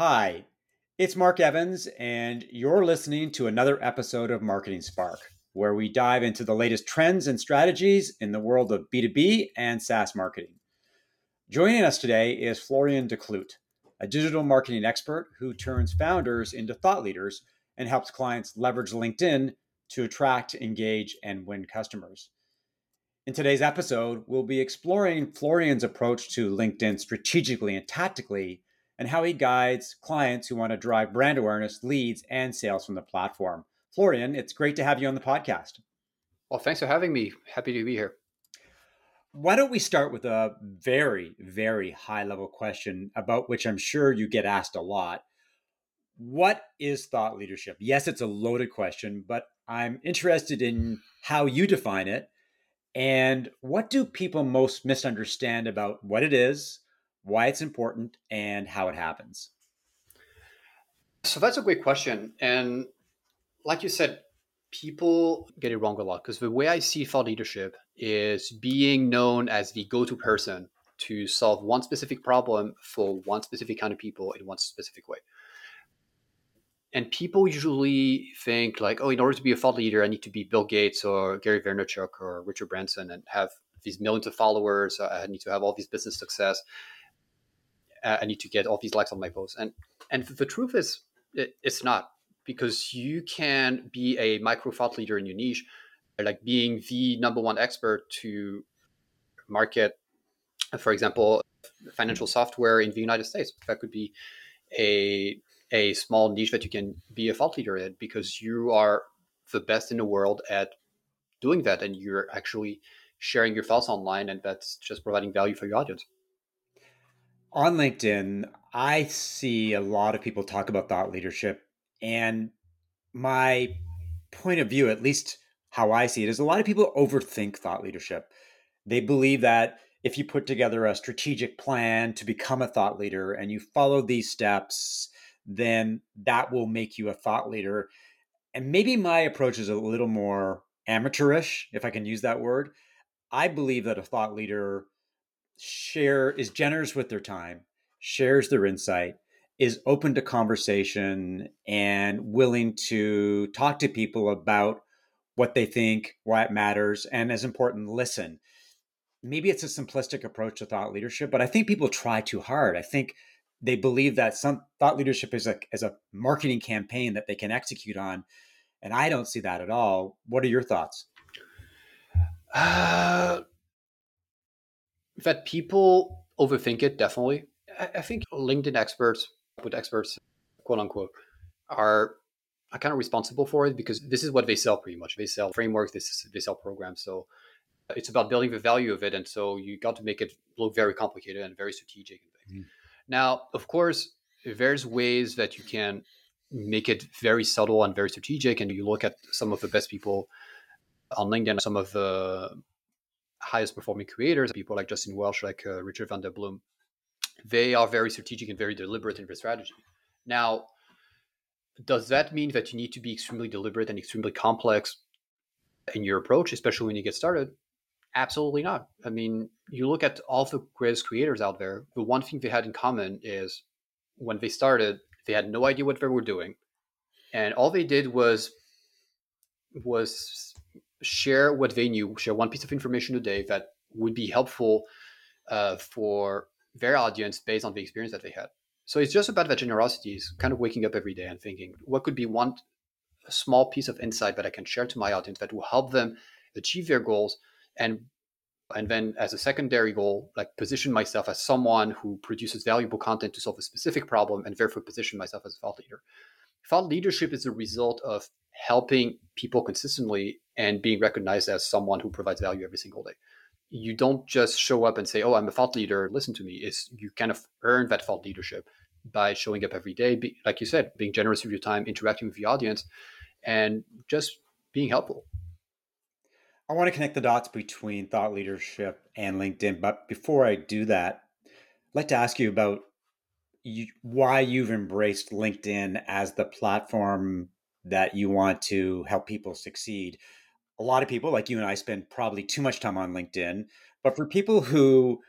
Hi, it's Mark Evans, and you're listening to another episode of Marketing Spark, where we dive into the latest trends and strategies in the world of B2B and SaaS marketing. Joining us today is Florian Decludt, a digital marketing expert who turns founders into thought leaders and helps clients leverage LinkedIn to attract, engage, and win customers. In today's episode, we'll be exploring Florian's approach to LinkedIn strategically and tactically, and how he guides clients who want to drive brand awareness, leads, and sales from the platform. Florian, it's great to have you on the podcast. Well, thanks for having me. Happy to be here. Why don't we start with a very, very high level question about which I'm sure you get asked a lot. What is thought leadership? Yes, it's a loaded question, but I'm interested in how you define it and what do people most misunderstand about what it is, why it's important, and how it happens? So that's a great question. And like you said, people get it wrong a lot because the way I see thought leadership is being known as the go to person to solve one specific problem for one specific kind of people in one specific way. And people usually think like, oh, in order to be a thought leader, I need to be Bill Gates or Gary Vaynerchuk or Richard Branson and have these millions of followers. Uh, I need to have all these business success. Uh, I need to get all these likes on my posts. And and the truth is, it, it's not because you can be a micro thought leader in your niche, like being the number one expert to market, for example, financial software in the United States. That could be a a small niche that you can be a thought leader in because you are the best in the world at doing that and you're actually sharing your thoughts online and that's just providing value for your audience on linkedin i see a lot of people talk about thought leadership and my point of view, at least how I see it, is a lot of people overthink thought leadership. They believe that if you put together a strategic plan to become a thought leader and you follow these steps, then that will make you a thought leader. And maybe my approach is a little more amateurish, if I can use that word. I believe that a thought leader share is generous with their time, shares their insight, is open to conversation and willing to talk to people about what they think, why it matters, and as important, listen. Maybe it's a simplistic approach to thought leadership, but I think people try too hard. I think they believe that some thought leadership is a is a marketing campaign that they can execute on, and I don't see that at all. What are your thoughts? Uh, that people overthink it definitely. I, I think LinkedIn experts with experts, quote unquote, are are kind of responsible for it because this is what they sell pretty much. They sell frameworks, they, they sell programs. So it's about building the value of it. And so you got to make it look very complicated and very strategic. Mm. Now, of course, there's ways that you can make it very subtle and very strategic. And you look at some of the best people on LinkedIn, some of the highest performing creators, people like Justin Welsh, like uh, Richard van der Blom, they are very strategic and very deliberate in their strategy. Now, does that mean that you need to be extremely deliberate and extremely complex in your approach, especially when you get started? Absolutely not. I mean, you look at all the greatest creators out there, the one thing they had in common is when they started, they had no idea what they were doing. And all they did was was share what they knew, share one piece of information today that would be helpful uh, for their audience based on the experience that they had. So it's just about that generosity, is kind of waking up every day and thinking, what could be one small piece of insight that I can share to my audience that will help them achieve their goals and and then as a secondary goal, like position myself as someone who produces valuable content to solve a specific problem and therefore position myself as a thought leader. Thought leadership is a result of helping people consistently and being recognized as someone who provides value every single day you don't just show up and say, "Oh, I'm a thought leader. Listen to me." Is you kind of earn that thought leadership by showing up every day, be, like you said, being generous with your time, interacting with the audience, and just being helpful. I want to connect the dots between thought leadership and LinkedIn, but before I do that, I'd like to ask you about you, why you've embraced LinkedIn as the platform that you want to help people succeed a lot of people like you and I spend probably too much time on LinkedIn. But for people who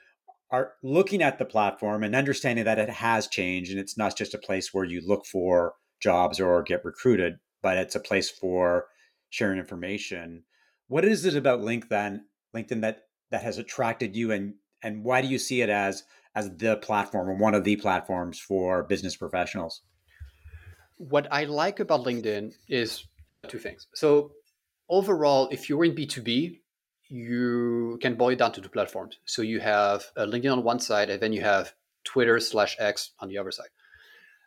are looking at the platform and understanding that it has changed and it's not just a place where you look for jobs or get recruited, but it's a place for sharing information. What is it about LinkedIn, LinkedIn that that has attracted you and and why do you see it as as the platform or one of the platforms for business professionals? What I like about LinkedIn is two things. So overall, if you're in B2B, you can boil it down to two platforms. So you have uh, LinkedIn on one side, and then you have Twitter slash X on the other side.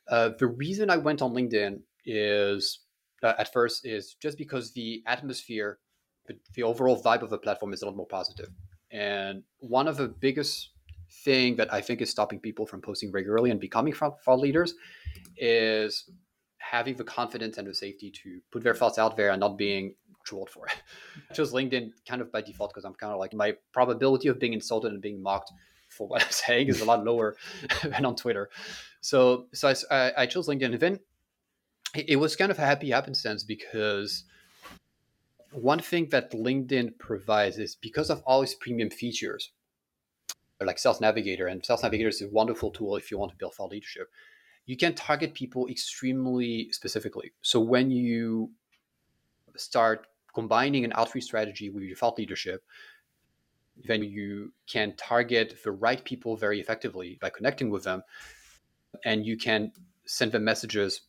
Uh, the reason I went on LinkedIn is uh, at first is just because the atmosphere, the, the overall vibe of the platform is a lot more positive. And one of the biggest thing that I think is stopping people from posting regularly and becoming thought leaders is having the confidence and the safety to put their thoughts out there and not being trolled for it. I chose LinkedIn kind of by default because I'm kind of like my probability of being insulted and being mocked for what I'm saying is a lot lower than on Twitter. So so I, I chose LinkedIn. And then it was kind of a happy happenstance because one thing that LinkedIn provides is because of all its premium features, like Sales Navigator, and Sales Navigator is a wonderful tool if you want to build thought leadership. You can target people extremely specifically. So when you start combining an outreach strategy with your thought leadership, then you can target the right people very effectively by connecting with them. And you can send them messages,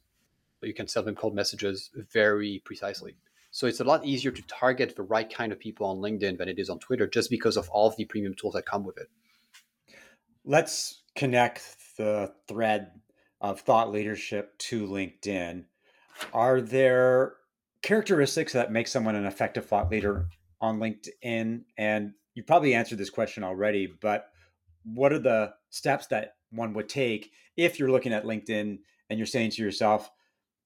you can send them cold messages very precisely. So it's a lot easier to target the right kind of people on LinkedIn than it is on Twitter just because of all of the premium tools that come with it. Let's connect the thread of thought leadership to LinkedIn. Are there characteristics that make someone an effective thought leader on LinkedIn? And you probably answered this question already, but what are the steps that one would take if you're looking at LinkedIn and you're saying to yourself,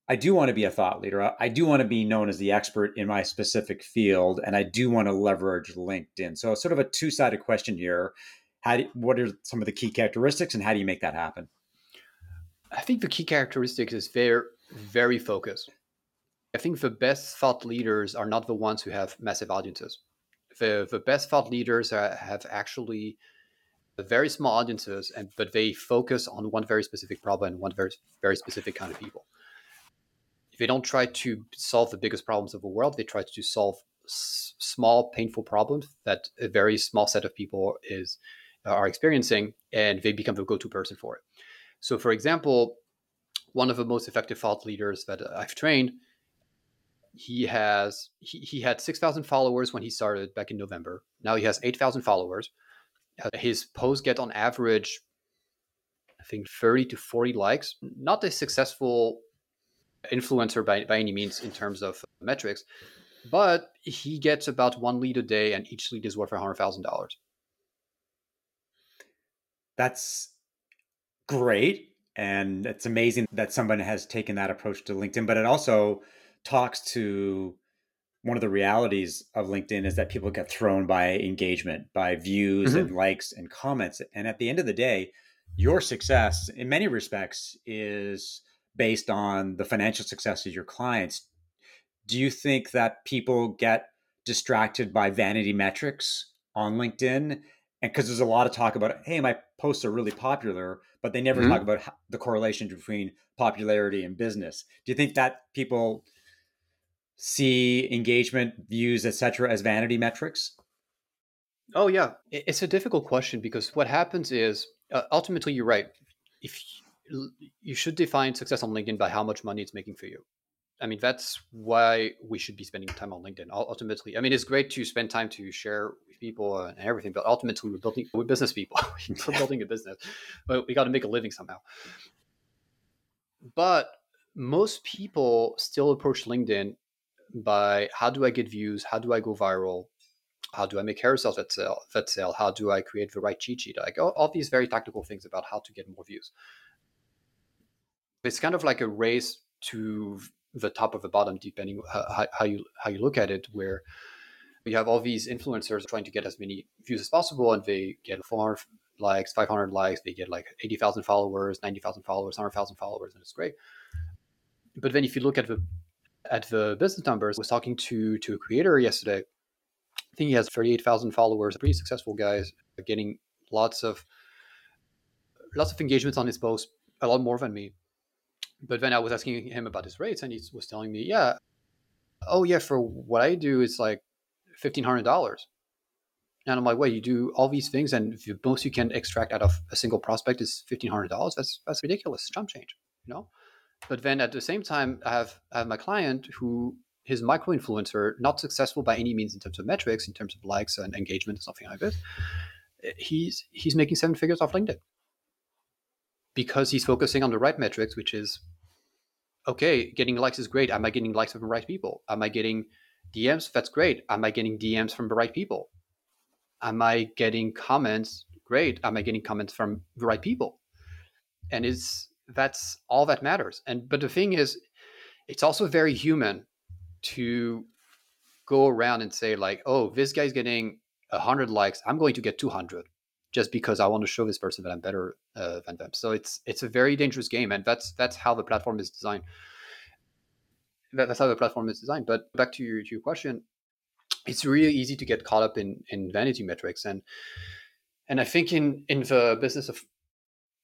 I do want to be a thought leader. I do want to be known as the expert in my specific field, and I do want to leverage LinkedIn. So, sort of a two sided question here. How do, what are some of the key characteristics, and how do you make that happen? I think the key characteristics is they're very focused. I think the best thought leaders are not the ones who have massive audiences. The, the best thought leaders are, have actually very small audiences, and but they focus on one very specific problem and one very very specific kind of people. They don't try to solve the biggest problems of the world. They try to solve s- small, painful problems that a very small set of people is uh, are experiencing, and they become the go-to person for it. So, for example, one of the most effective thought leaders that I've trained he has he, he had 6000 followers when he started back in november. Now he has 8000 followers. Uh, his posts get on average i think 30 to 40 likes. Not a successful influencer by, by any means in terms of metrics but he gets about one lead a day and each lead is worth $100000 that's great. And it's amazing that someone has taken that approach to linkedin but it also talks to one of the realities of LinkedIn is that people get thrown by engagement, by views mm-hmm. and likes and comments. And at the end of the day, your success in many respects is based on the financial success of your clients. Do you think that people get distracted by vanity metrics on LinkedIn? And because there's a lot of talk about, hey, my posts are really popular, but they never mm-hmm. talk about the correlation between popularity and business. Do you think that people see engagement, views, etc., as vanity metrics? Oh yeah, it's a difficult question because what happens is uh, ultimately you're right. If you, you should define success on LinkedIn by how much money it's making for you. I mean, that's why we should be spending time on LinkedIn. Ultimately, I mean, it's great to spend time to share with people and everything, but ultimately, we're building we're business people. we're building a business, but we got to make a living somehow. But most people still approach LinkedIn by how do I get views? How do I go viral? How do I make carousels that sell? That sell? How do I create the right cheat sheet? Like all, all these very tactical things about how to get more views. It's kind of like a race to the top of the bottom, depending how, how you how you look at it. Where you have all these influencers trying to get as many views as possible, and they get 400 likes, 500 likes, they get like 80,000 followers, 90,000 followers, 100,000 followers, and it's great. But then if you look at the at the business numbers. I was talking to to a creator yesterday. I think he has 38,000 followers, pretty successful guys, uh, getting lots of lots of engagements on his posts, a lot more than me. But then I was asking him about his rates, and he was telling me, "Yeah, oh yeah, for what I do, it's like fifteen hundred dollars." And I'm like, "Wait, you do all these things, and the most you can extract out of a single prospect is fifteen hundred dollars? That's that's ridiculous, chump change, you know." But then at the same time, I have I have my client who his micro influencer, not successful by any means in terms of metrics, in terms of likes and engagement, something like this. He's he's making seven figures off LinkedIn because he's focusing on the right metrics, which is okay, getting likes is great. Am I getting likes from the right people? Am I getting DMs? That's great. Am I getting DMs from the right people? Am I getting comments? Great. Am I getting comments from the right people? And is that's all that matters. And but the thing is, it's also very human to go around and say like, oh, this guy's getting hundred likes. I'm going to get two hundred just because I want to show this person that I'm better uh, than them. So it's it's a very dangerous game, and that's that's how the platform is designed. That, that's how the platform is designed. But back to your, to your question, it's really easy to get caught up in in vanity metrics, and and I think in in the business of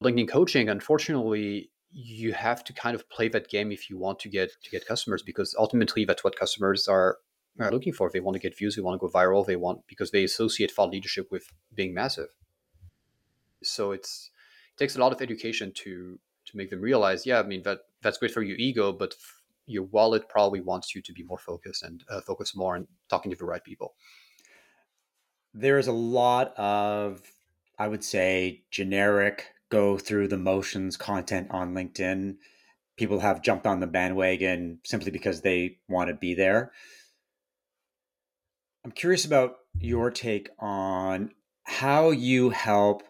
LinkedIn coaching, unfortunately, you have to kind of play that game if you want to get to get customers because ultimately that's what customers are are looking for. They want to get views, they want to go viral, they want because they associate thought leadership with being massive. So it's it takes a lot of education to to make them realize, yeah, I mean that that's great for your ego, but f- your wallet probably wants you to be more focused and uh, focus more on talking to the right people. There is a lot of, I would say, generic go through the motions content on LinkedIn. People have jumped on the bandwagon simply because they want to be there. I'm curious about your take on how you help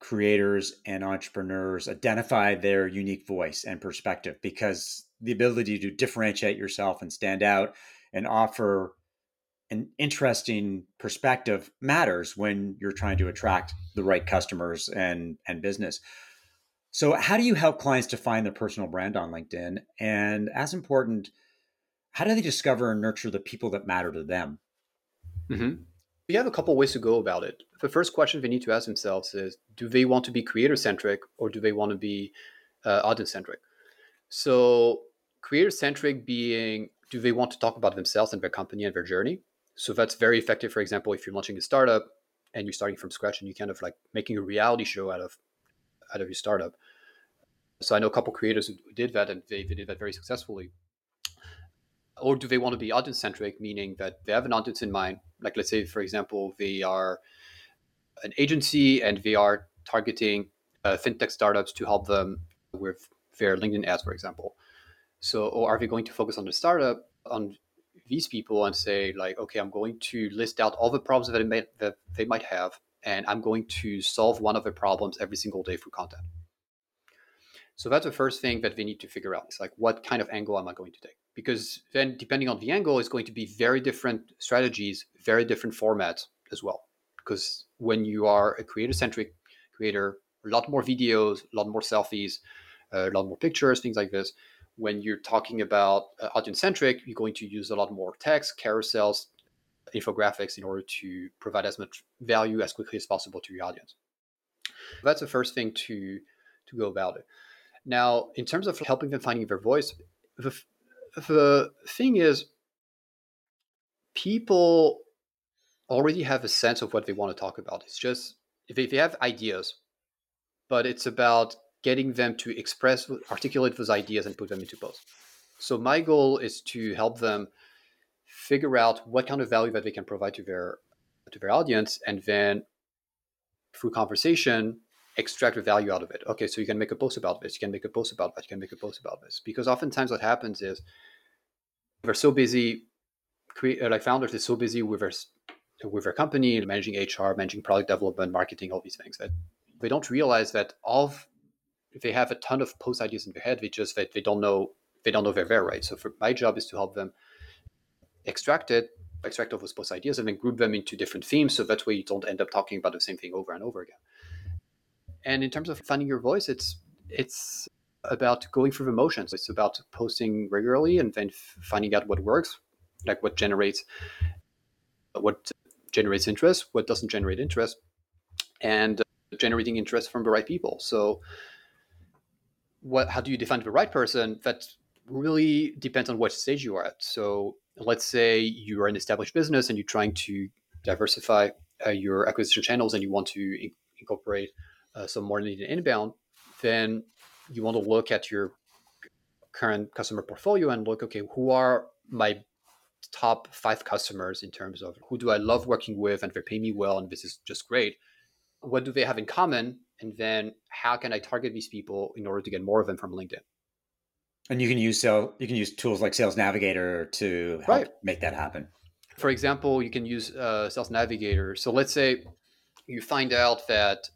creators and entrepreneurs identify their unique voice and perspective because the ability to differentiate yourself and stand out and offer an interesting perspective matters when you're trying to attract the right customers and and business. So how do you help clients define their personal brand on LinkedIn and as important how do they discover and nurture the people that matter to them? Mm-hmm. We have a couple ways to go about it. The first question they need to ask themselves is do they want to be creator centric or do they want to be uh, audience centric? So, creator centric being do they want to talk about themselves and their company and their journey? So, that's very effective, for example, if you're launching a startup and you're starting from scratch and you kind of like making a reality show out of out of your startup. So I know a couple creators who did that and they, they did that very successfully or do they want to be audience centric, meaning that they have an audience in mind? Like, let's say, for example, they are an agency and they are targeting uh, fintech startups to help them with their LinkedIn ads, for example. So, or are they going to focus on the startup, on these people, and say, like, okay, I'm going to list out all the problems that, may, that they might have, and I'm going to solve one of the problems every single day through content. So that's the first thing that they need to figure out. It's like, what kind of angle am I going to take? because then depending on the angle it's going to be very different strategies very different formats as well because when you are a creator centric creator a lot more videos a lot more selfies a lot more pictures things like this when you're talking about uh, audience centric you're going to use a lot more text carousels infographics in order to provide as much value as quickly as possible to your audience that's the first thing to to go about it now in terms of helping them finding their voice the the thing is, people already have a sense of what they want to talk about. It's just if they, they have ideas, but it's about getting them to express, articulate those ideas, and put them into posts. So my goal is to help them figure out what kind of value that they can provide to their to their audience, and then through conversation extract the value out of it. Okay, so you can make a post about this, you can make a post about that, you can make a post about this. Because oftentimes what happens is we're so busy, uh, like founders are so busy with their with their company, managing HR, managing product development, marketing, all these things that they don't realize that all they have a ton of post ideas in their head. They just that they don't know they don't know they're there, right? So for my job is to help them extract it, extract all those post ideas, and then group them into different themes. So that way you don't end up talking about the same thing over and over again. And in terms of finding your voice, it's it's about going through the motions. It's about posting regularly and then finding out what works, like what generates what generates interest, what doesn't generate interest, and generating interest from the right people. So, what? How do you define the right person? That really depends on what stage you are at. So, let's say you are an established business and you're trying to diversify uh, your acquisition channels and you want to in- incorporate uh, some more LinkedIn inbound. Then you want to look at your current customer portfolio and look, okay, who are my top five customers in terms of who do I love working with and they pay me well and this is just great. What do they have in common? And then how can I target these people in order to get more of them from LinkedIn? And you can use sell you can use tools like Sales Navigator to help right. make that happen. For example, you can use uh, Sales Navigator. So let's say you find out that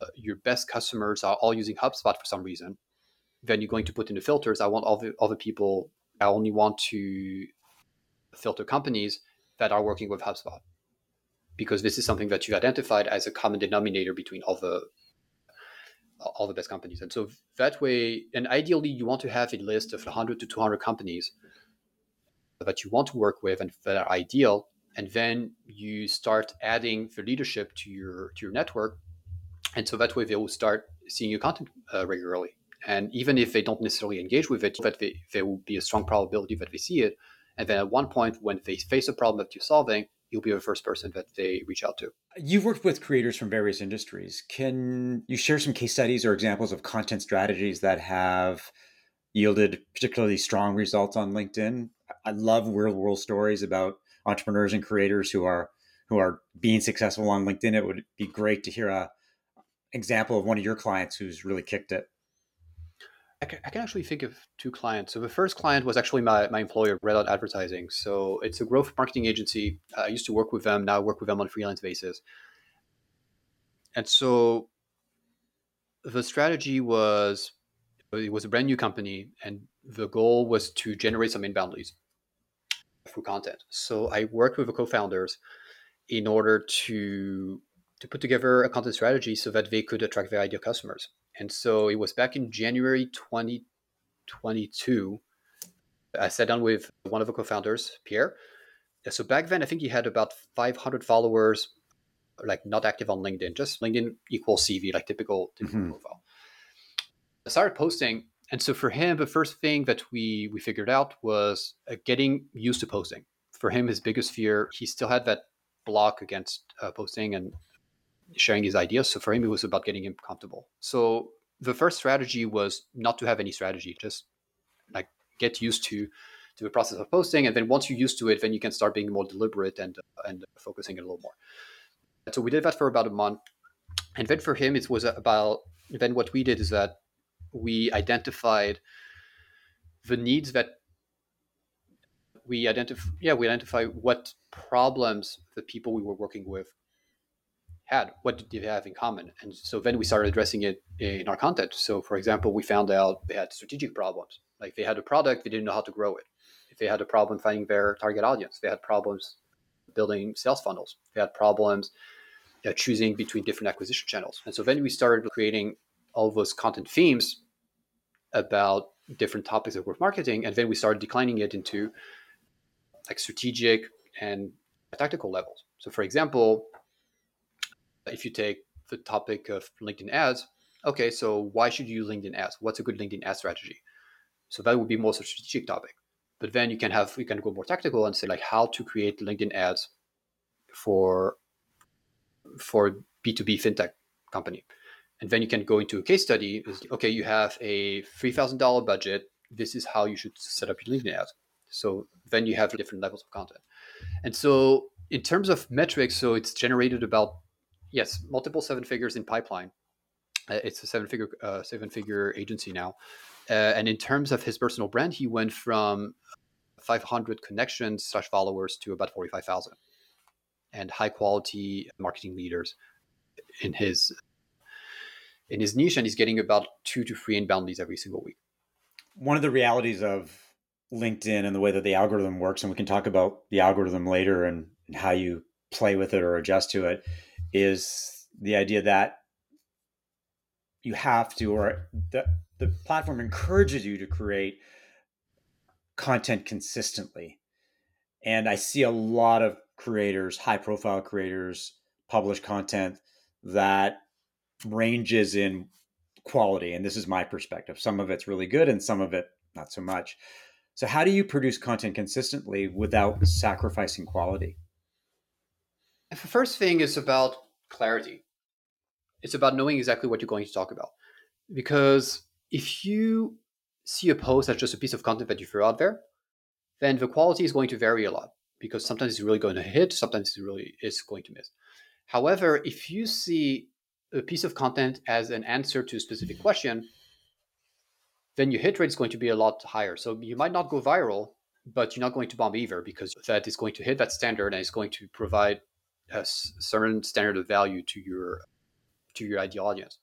uh, your best customers are all using HubSpot for some reason. Then you're going to put in the filters. I want all the other people. I only want to filter companies that are working with HubSpot because this is something that you've identified as a common denominator between all the all the best companies. And so that way, and ideally, you want to have a list of 100 to 200 companies that you want to work with and that are ideal. And then you start adding the leadership to your to your network, and so that way they will start seeing your content uh, regularly. And even if they don't necessarily engage with it, that they, there will be a strong probability that they see it. And then at one point, when they face a problem that you're solving, you'll be the first person that they reach out to. You've worked with creators from various industries. Can you share some case studies or examples of content strategies that have yielded particularly strong results on LinkedIn? I love real world stories about entrepreneurs and creators who are who are being successful on LinkedIn. It would be great to hear a example of one of your clients who's really kicked it. I can, actually think of two clients. So the first client was actually my, my employer, Red Advertising. So it's a growth marketing agency. Uh, I used to work with them. Now I work with them on a freelance basis. And so the strategy was it was a brand new company, and the goal was to generate some inbound leads through content. So I worked with the co-founders in order to to put together a content strategy so that they could attract their ideal customers. And so it was back in January 2022. I sat down with one of the co-founders, Pierre. So back then, I think he had about 500 followers, like not active on LinkedIn, just LinkedIn equals CV, like typical, typical mm-hmm. profile. I started posting, and so for him, the first thing that we we figured out was uh, getting used to posting. For him, his biggest fear, he still had that block against uh, posting and sharing his ideas. So for him, it was about getting him comfortable. So the first strategy was not to have any strategy, just like get used to to the process of posting, and then once you're used to it, then you can start being more deliberate and and focusing a little more. So we did that for about a month, and then for him, it was about. Then what we did is that we identified the needs that we identify. Yeah, we identify what problems the people we were working with had what did they have in common? And so then we started addressing it in our content. So for example we found out they had strategic problems. Like they had a product they didn't know how to grow it. If they had a problem finding their target audience they had problems building sales funnels. They had problems uh, choosing between different acquisition channels. And so then we started creating all those content themes about different topics of growth marketing and then we started declining it into like strategic and tactical levels. So for example if you take the topic of LinkedIn ads, okay, so why should you use LinkedIn ads? What's a good LinkedIn ad strategy? So that would be more strategic topic. But then you can have you can go more tactical and say like how to create LinkedIn ads for for B2B fintech company. And then you can go into a case study. Okay, you have a three thousand dollar budget. This is how you should set up your LinkedIn ads. So then you have different levels of content. And so in terms of metrics, so it's generated about yes, multiple seven figures in pipeline. Uh, it's a seven figure uh, seven figure agency now. Uh, and in terms of his personal brand, he went from 500 connections slash followers to about 45,000 and high quality marketing leaders in his in his niche and he's getting about two to three inbound leads every single week one of the realities of linkedin and the way that the algorithm works and we can talk about the algorithm later and how you play with it or adjust to it is the idea that you have to, or the, the platform encourages you to create content consistently. And I see a lot of creators, high profile creators, publish content that ranges in quality. And this is my perspective. Some of it's really good and some of it not so much. So, how do you produce content consistently without sacrificing quality? The first thing is about clarity. It's about knowing exactly what you're going to talk about. Because if you see a post as just a piece of content that you throw out there, then the quality is going to vary a lot because sometimes it's really going to hit, sometimes it really is going to miss. However, if you see a piece of content as an answer to a specific question, then your hit rate is going to be a lot higher. So you might not go viral, but you're not going to bomb either because that is going to hit that standard and it's going to provide a certain standard of value to your to your ideal audience.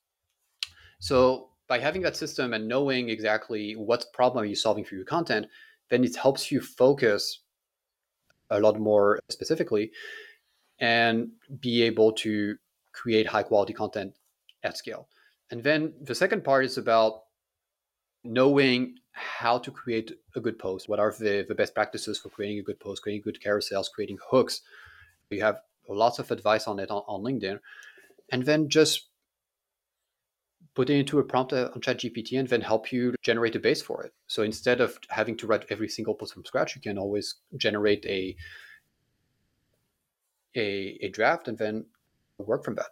So by having that system and knowing exactly what problem you're you solving for your content, then it helps you focus a lot more specifically and be able to create high quality content at scale. And then the second part is about knowing how to create a good post. What are the, the best practices for creating a good post, creating good carousels, creating hooks? You have lots of advice on it on, on LinkedIn. And then just put it into a prompt uh, on ChatGPT and then help you generate a base for it. So instead of having to write every single post from scratch, you can always generate a a, a draft and then work from that.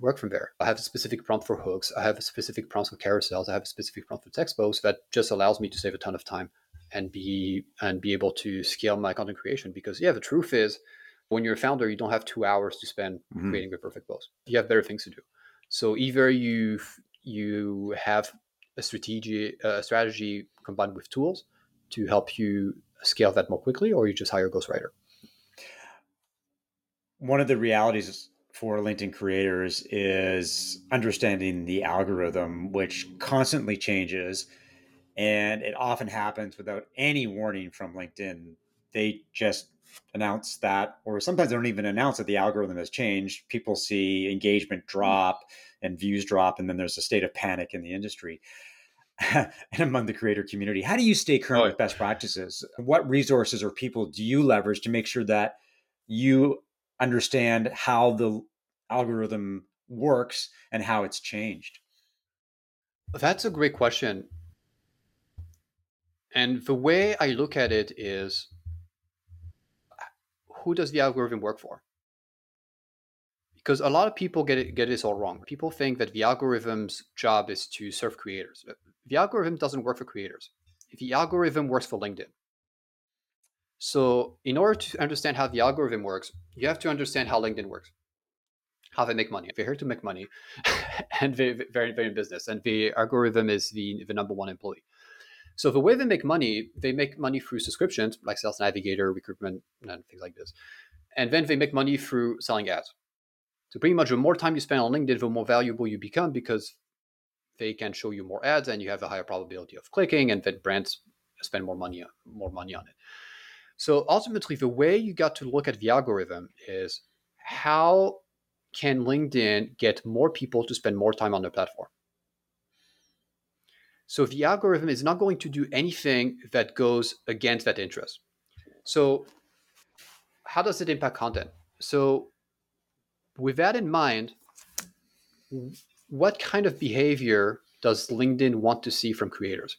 Work from there. I have a specific prompt for hooks. I have a specific prompt for carousels. I have a specific prompt for text posts that just allows me to save a ton of time and be and be able to scale my content creation. Because yeah, the truth is, when you're a founder, you don't have two hours to spend mm-hmm. creating the perfect post. You have better things to do. So either you you have a strategy a strategy combined with tools to help you scale that more quickly, or you just hire a ghostwriter. One of the realities for LinkedIn creators is understanding the algorithm, which constantly changes. And it often happens without any warning from LinkedIn. They just announce that, or sometimes they don't even announce that the algorithm has changed. People see engagement hmm. drop and views drop, and then there's a state of panic in the industry and among the creator community. How do you stay current oh. with best practices? What resources or people do you leverage to make sure that you understand how the algorithm works and how it's changed? That's a great question. And the way I look at it is who does the algorithm work for? Because a lot of people get it, get this all wrong. People think that the algorithm's job is to serve creators. Uh, the algorithm doesn't work for creators. The algorithm works for LinkedIn. So, in order to understand how the algorithm works, you have to understand how LinkedIn works, how they make money. They're here to make money, and they're very, very in business. And the algorithm is the, the number one employee. So the way they make money, they make money through subscriptions like Sales Navigator, recruitment, and things like this. And then they make money through selling ads. So pretty much the more time you spend on LinkedIn, the more valuable you become because they can show you more ads and you have a higher probability of clicking and then brands spend more money more money on it. So ultimately the way you got to look at the algorithm is how can LinkedIn get more people to spend more time on their platform? So the algorithm is not going to do anything that goes against that interest. So how does it impact content? So with that in mind, what kind of behavior does LinkedIn want to see from creators?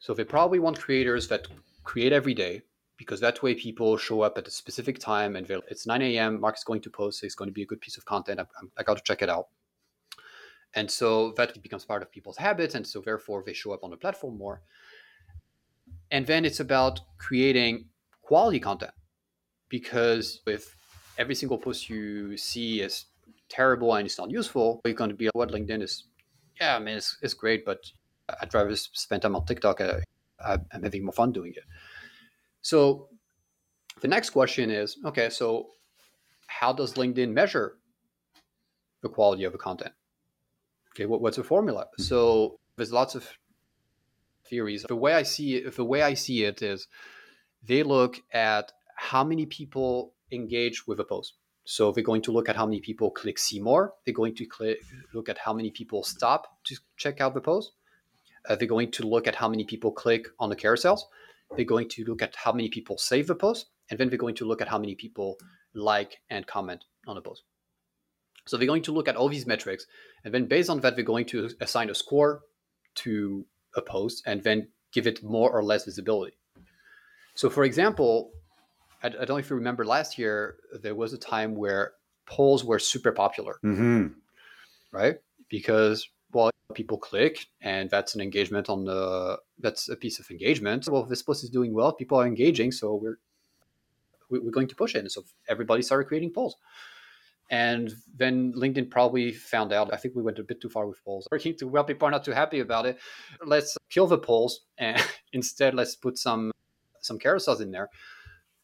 So they probably want creators that create every day because that way people show up at a specific time and it's 9 a.m. Mark is going to post. It's going to be a good piece of content. I, I got to check it out. And so that becomes part of people's habits. And so therefore they show up on the platform more. And then it's about creating quality content because if every single post you see is terrible and it's not useful, you're going to be like what LinkedIn is. Yeah, I mean, it's, it's great, but I'd rather spend time on TikTok. Uh, I'm having more fun doing it. So the next question is okay, so how does LinkedIn measure the quality of the content? Okay, what, what's the formula? Mm-hmm. So there's lots of theories. The way I see it, the way I see it is, they look at how many people engage with a post. So they're going to look at how many people click see more. They're going to click, look at how many people stop to check out the post. Uh, they're going to look at how many people click on the carousels. They're going to look at how many people save the post, and then they're going to look at how many people like and comment on the post. So they're going to look at all these metrics, and then based on that, they're going to assign a score to a post and then give it more or less visibility. So, for example, I, I don't know if you remember last year, there was a time where polls were super popular, mm-hmm. right? Because well, people click, and that's an engagement on the that's a piece of engagement. Well, this post is doing well, people are engaging, so we're we're going to push it. And so everybody started creating polls. And then LinkedIn probably found out. I think we went a bit too far with polls. Working too well, people are not too happy about it. Let's kill the polls and instead let's put some some carousels in there.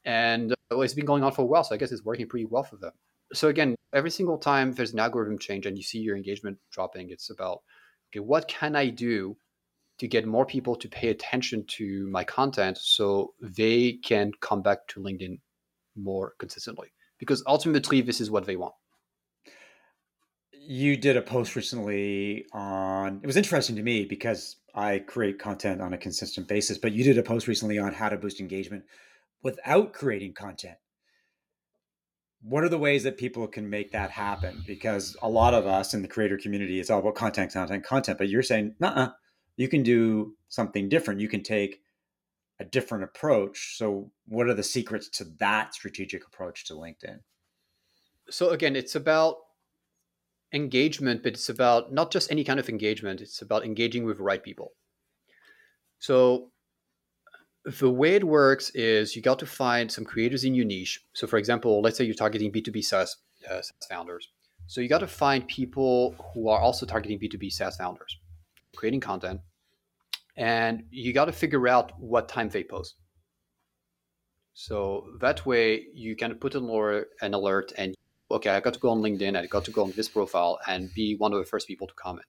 And uh, it's been going on for a while, so I guess it's working pretty well for them. So again, every single time there's an algorithm change and you see your engagement dropping, it's about okay, what can I do to get more people to pay attention to my content so they can come back to LinkedIn more consistently? Because ultimately, this is what they want. You did a post recently on, it was interesting to me because I create content on a consistent basis, but you did a post recently on how to boost engagement without creating content. What are the ways that people can make that happen? Because a lot of us in the creator community, it's all about content, content, content. But you're saying, nah, you can do something different. You can take a different approach. So, what are the secrets to that strategic approach to LinkedIn? So, again, it's about engagement, but it's about not just any kind of engagement, it's about engaging with the right people. So, the way it works is you got to find some creators in your niche. So, for example, let's say you're targeting B2B SaaS, uh, SaaS founders. So, you got to find people who are also targeting B2B SaaS founders, creating content, and you got to figure out what time they post. So that way you can put an alert, an alert and okay, I got to go on LinkedIn, I got to go on this profile and be one of the first people to comment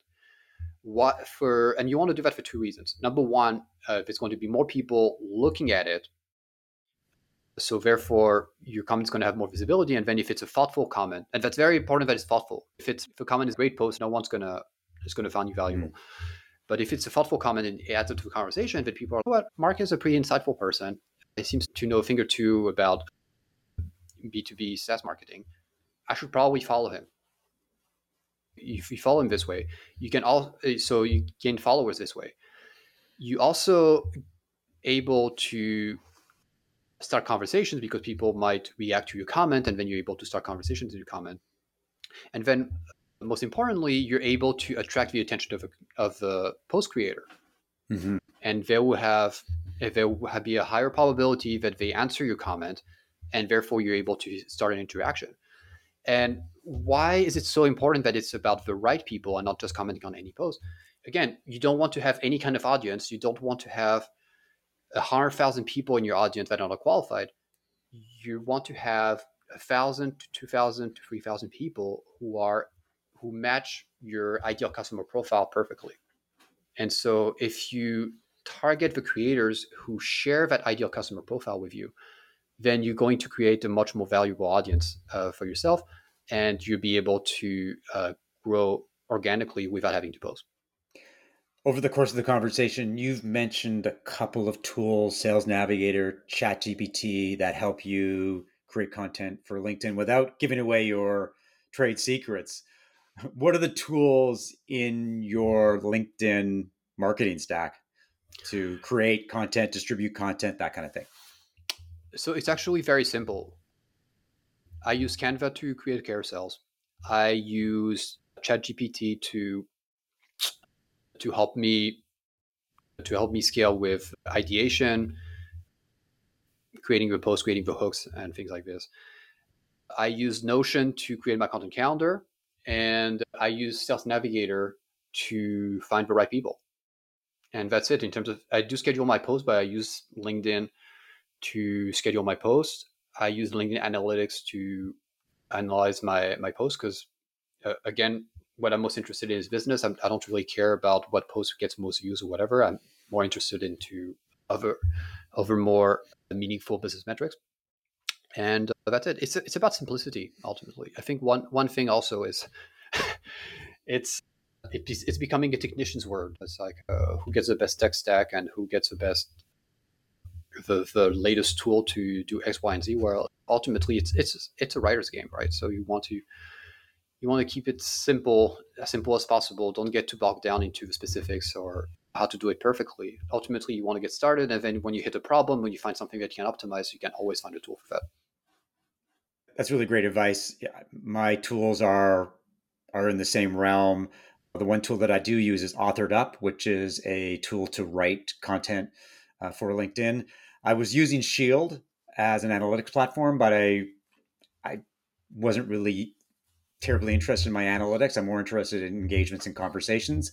what for and you want to do that for two reasons number one uh, it's going to be more people looking at it so therefore your comment is going to have more visibility and then if it's a thoughtful comment and that's very important that it's thoughtful if it's if a comment is a great post no one's to is going to find you valuable mm. But if it's a thoughtful comment and adds it to the conversation that people are what mark is a pretty insightful person he seems to know a thing or two about b2b saas marketing i should probably follow him if you follow him this way, you can all so you gain followers this way. You also able to start conversations because people might react to your comment, and then you're able to start conversations in your comment. And then, most importantly, you're able to attract the attention of a, of the post creator, mm-hmm. and they will have there will be a higher probability that they answer your comment, and therefore you're able to start an interaction. And why is it so important that it's about the right people and not just commenting on any post? Again, you don't want to have any kind of audience. You don't want to have a hundred thousand people in your audience that are not qualified. You want to have a thousand to two thousand to three thousand people who are who match your ideal customer profile perfectly. And so if you target the creators who share that ideal customer profile with you, then you're going to create a much more valuable audience uh, for yourself and you'll be able to uh, grow organically without having to post. Over the course of the conversation, you've mentioned a couple of tools, Sales Navigator, ChatGPT, that help you create content for LinkedIn without giving away your trade secrets. What are the tools in your LinkedIn marketing stack to create content, distribute content, that kind of thing? So it's actually very simple. I use Canva to create carousels. I use ChatGPT to to help me to help me scale with ideation, creating the post, creating the hooks, and things like this. I use Notion to create my content calendar, and I use Sales Navigator to find the right people. And that's it in terms of I do schedule my posts, but I use LinkedIn to schedule my posts. I use LinkedIn Analytics to analyze my my posts because uh, again, what I'm most interested in is business. I'm, I do not really care about what post gets most views or whatever. I'm more interested into other other more meaningful business metrics. And uh, that's it. It's it's about simplicity ultimately. I think one one thing also is it's it's becoming a technician's word. It's like uh, who gets the best tech stack and who gets the best the, the latest tool to do X, Y, and Z. Well, ultimately, it's it's it's a writer's game, right? So you want to you want to keep it simple, as simple as possible. Don't get too bogged down into the specifics or how to do it perfectly. Ultimately, you want to get started, and then when you hit a problem, when you find something that you can optimize, you can always find a tool for that. That's really great advice. My tools are are in the same realm. The one tool that I do use is AuthoredUp, which is a tool to write content uh, for LinkedIn. I was using Shield as an analytics platform, but I I wasn't really terribly interested in my analytics. I'm more interested in engagements and conversations.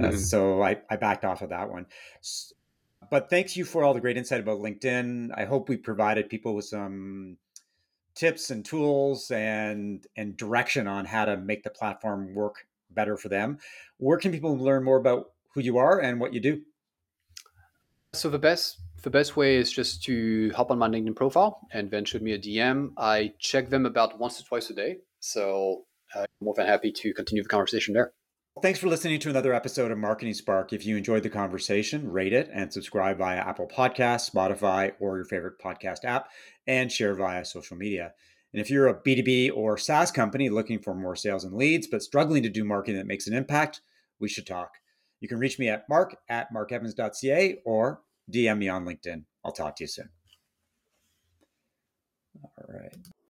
Uh, mm-hmm. so I, I backed off of that one. But thanks you for all the great insight about LinkedIn. I hope we provided people with some tips and tools and and direction on how to make the platform work better for them. Where can people learn more about who you are and what you do? So the best the best way is just to hop on my LinkedIn profile and then shoot me a DM. I check them about once or twice a day. So uh, I'm more than happy to continue the conversation there. Thanks for listening to another episode of Marketing Spark. If you enjoyed the conversation, rate it and subscribe via Apple Podcasts, Spotify, or your favorite podcast app, and share via social media. And if you're a B2B or SaaS company looking for more sales and leads, but struggling to do marketing that makes an impact, we should talk. You can reach me at mark at markevans.ca or DM me on LinkedIn. I'll talk to you soon. All right.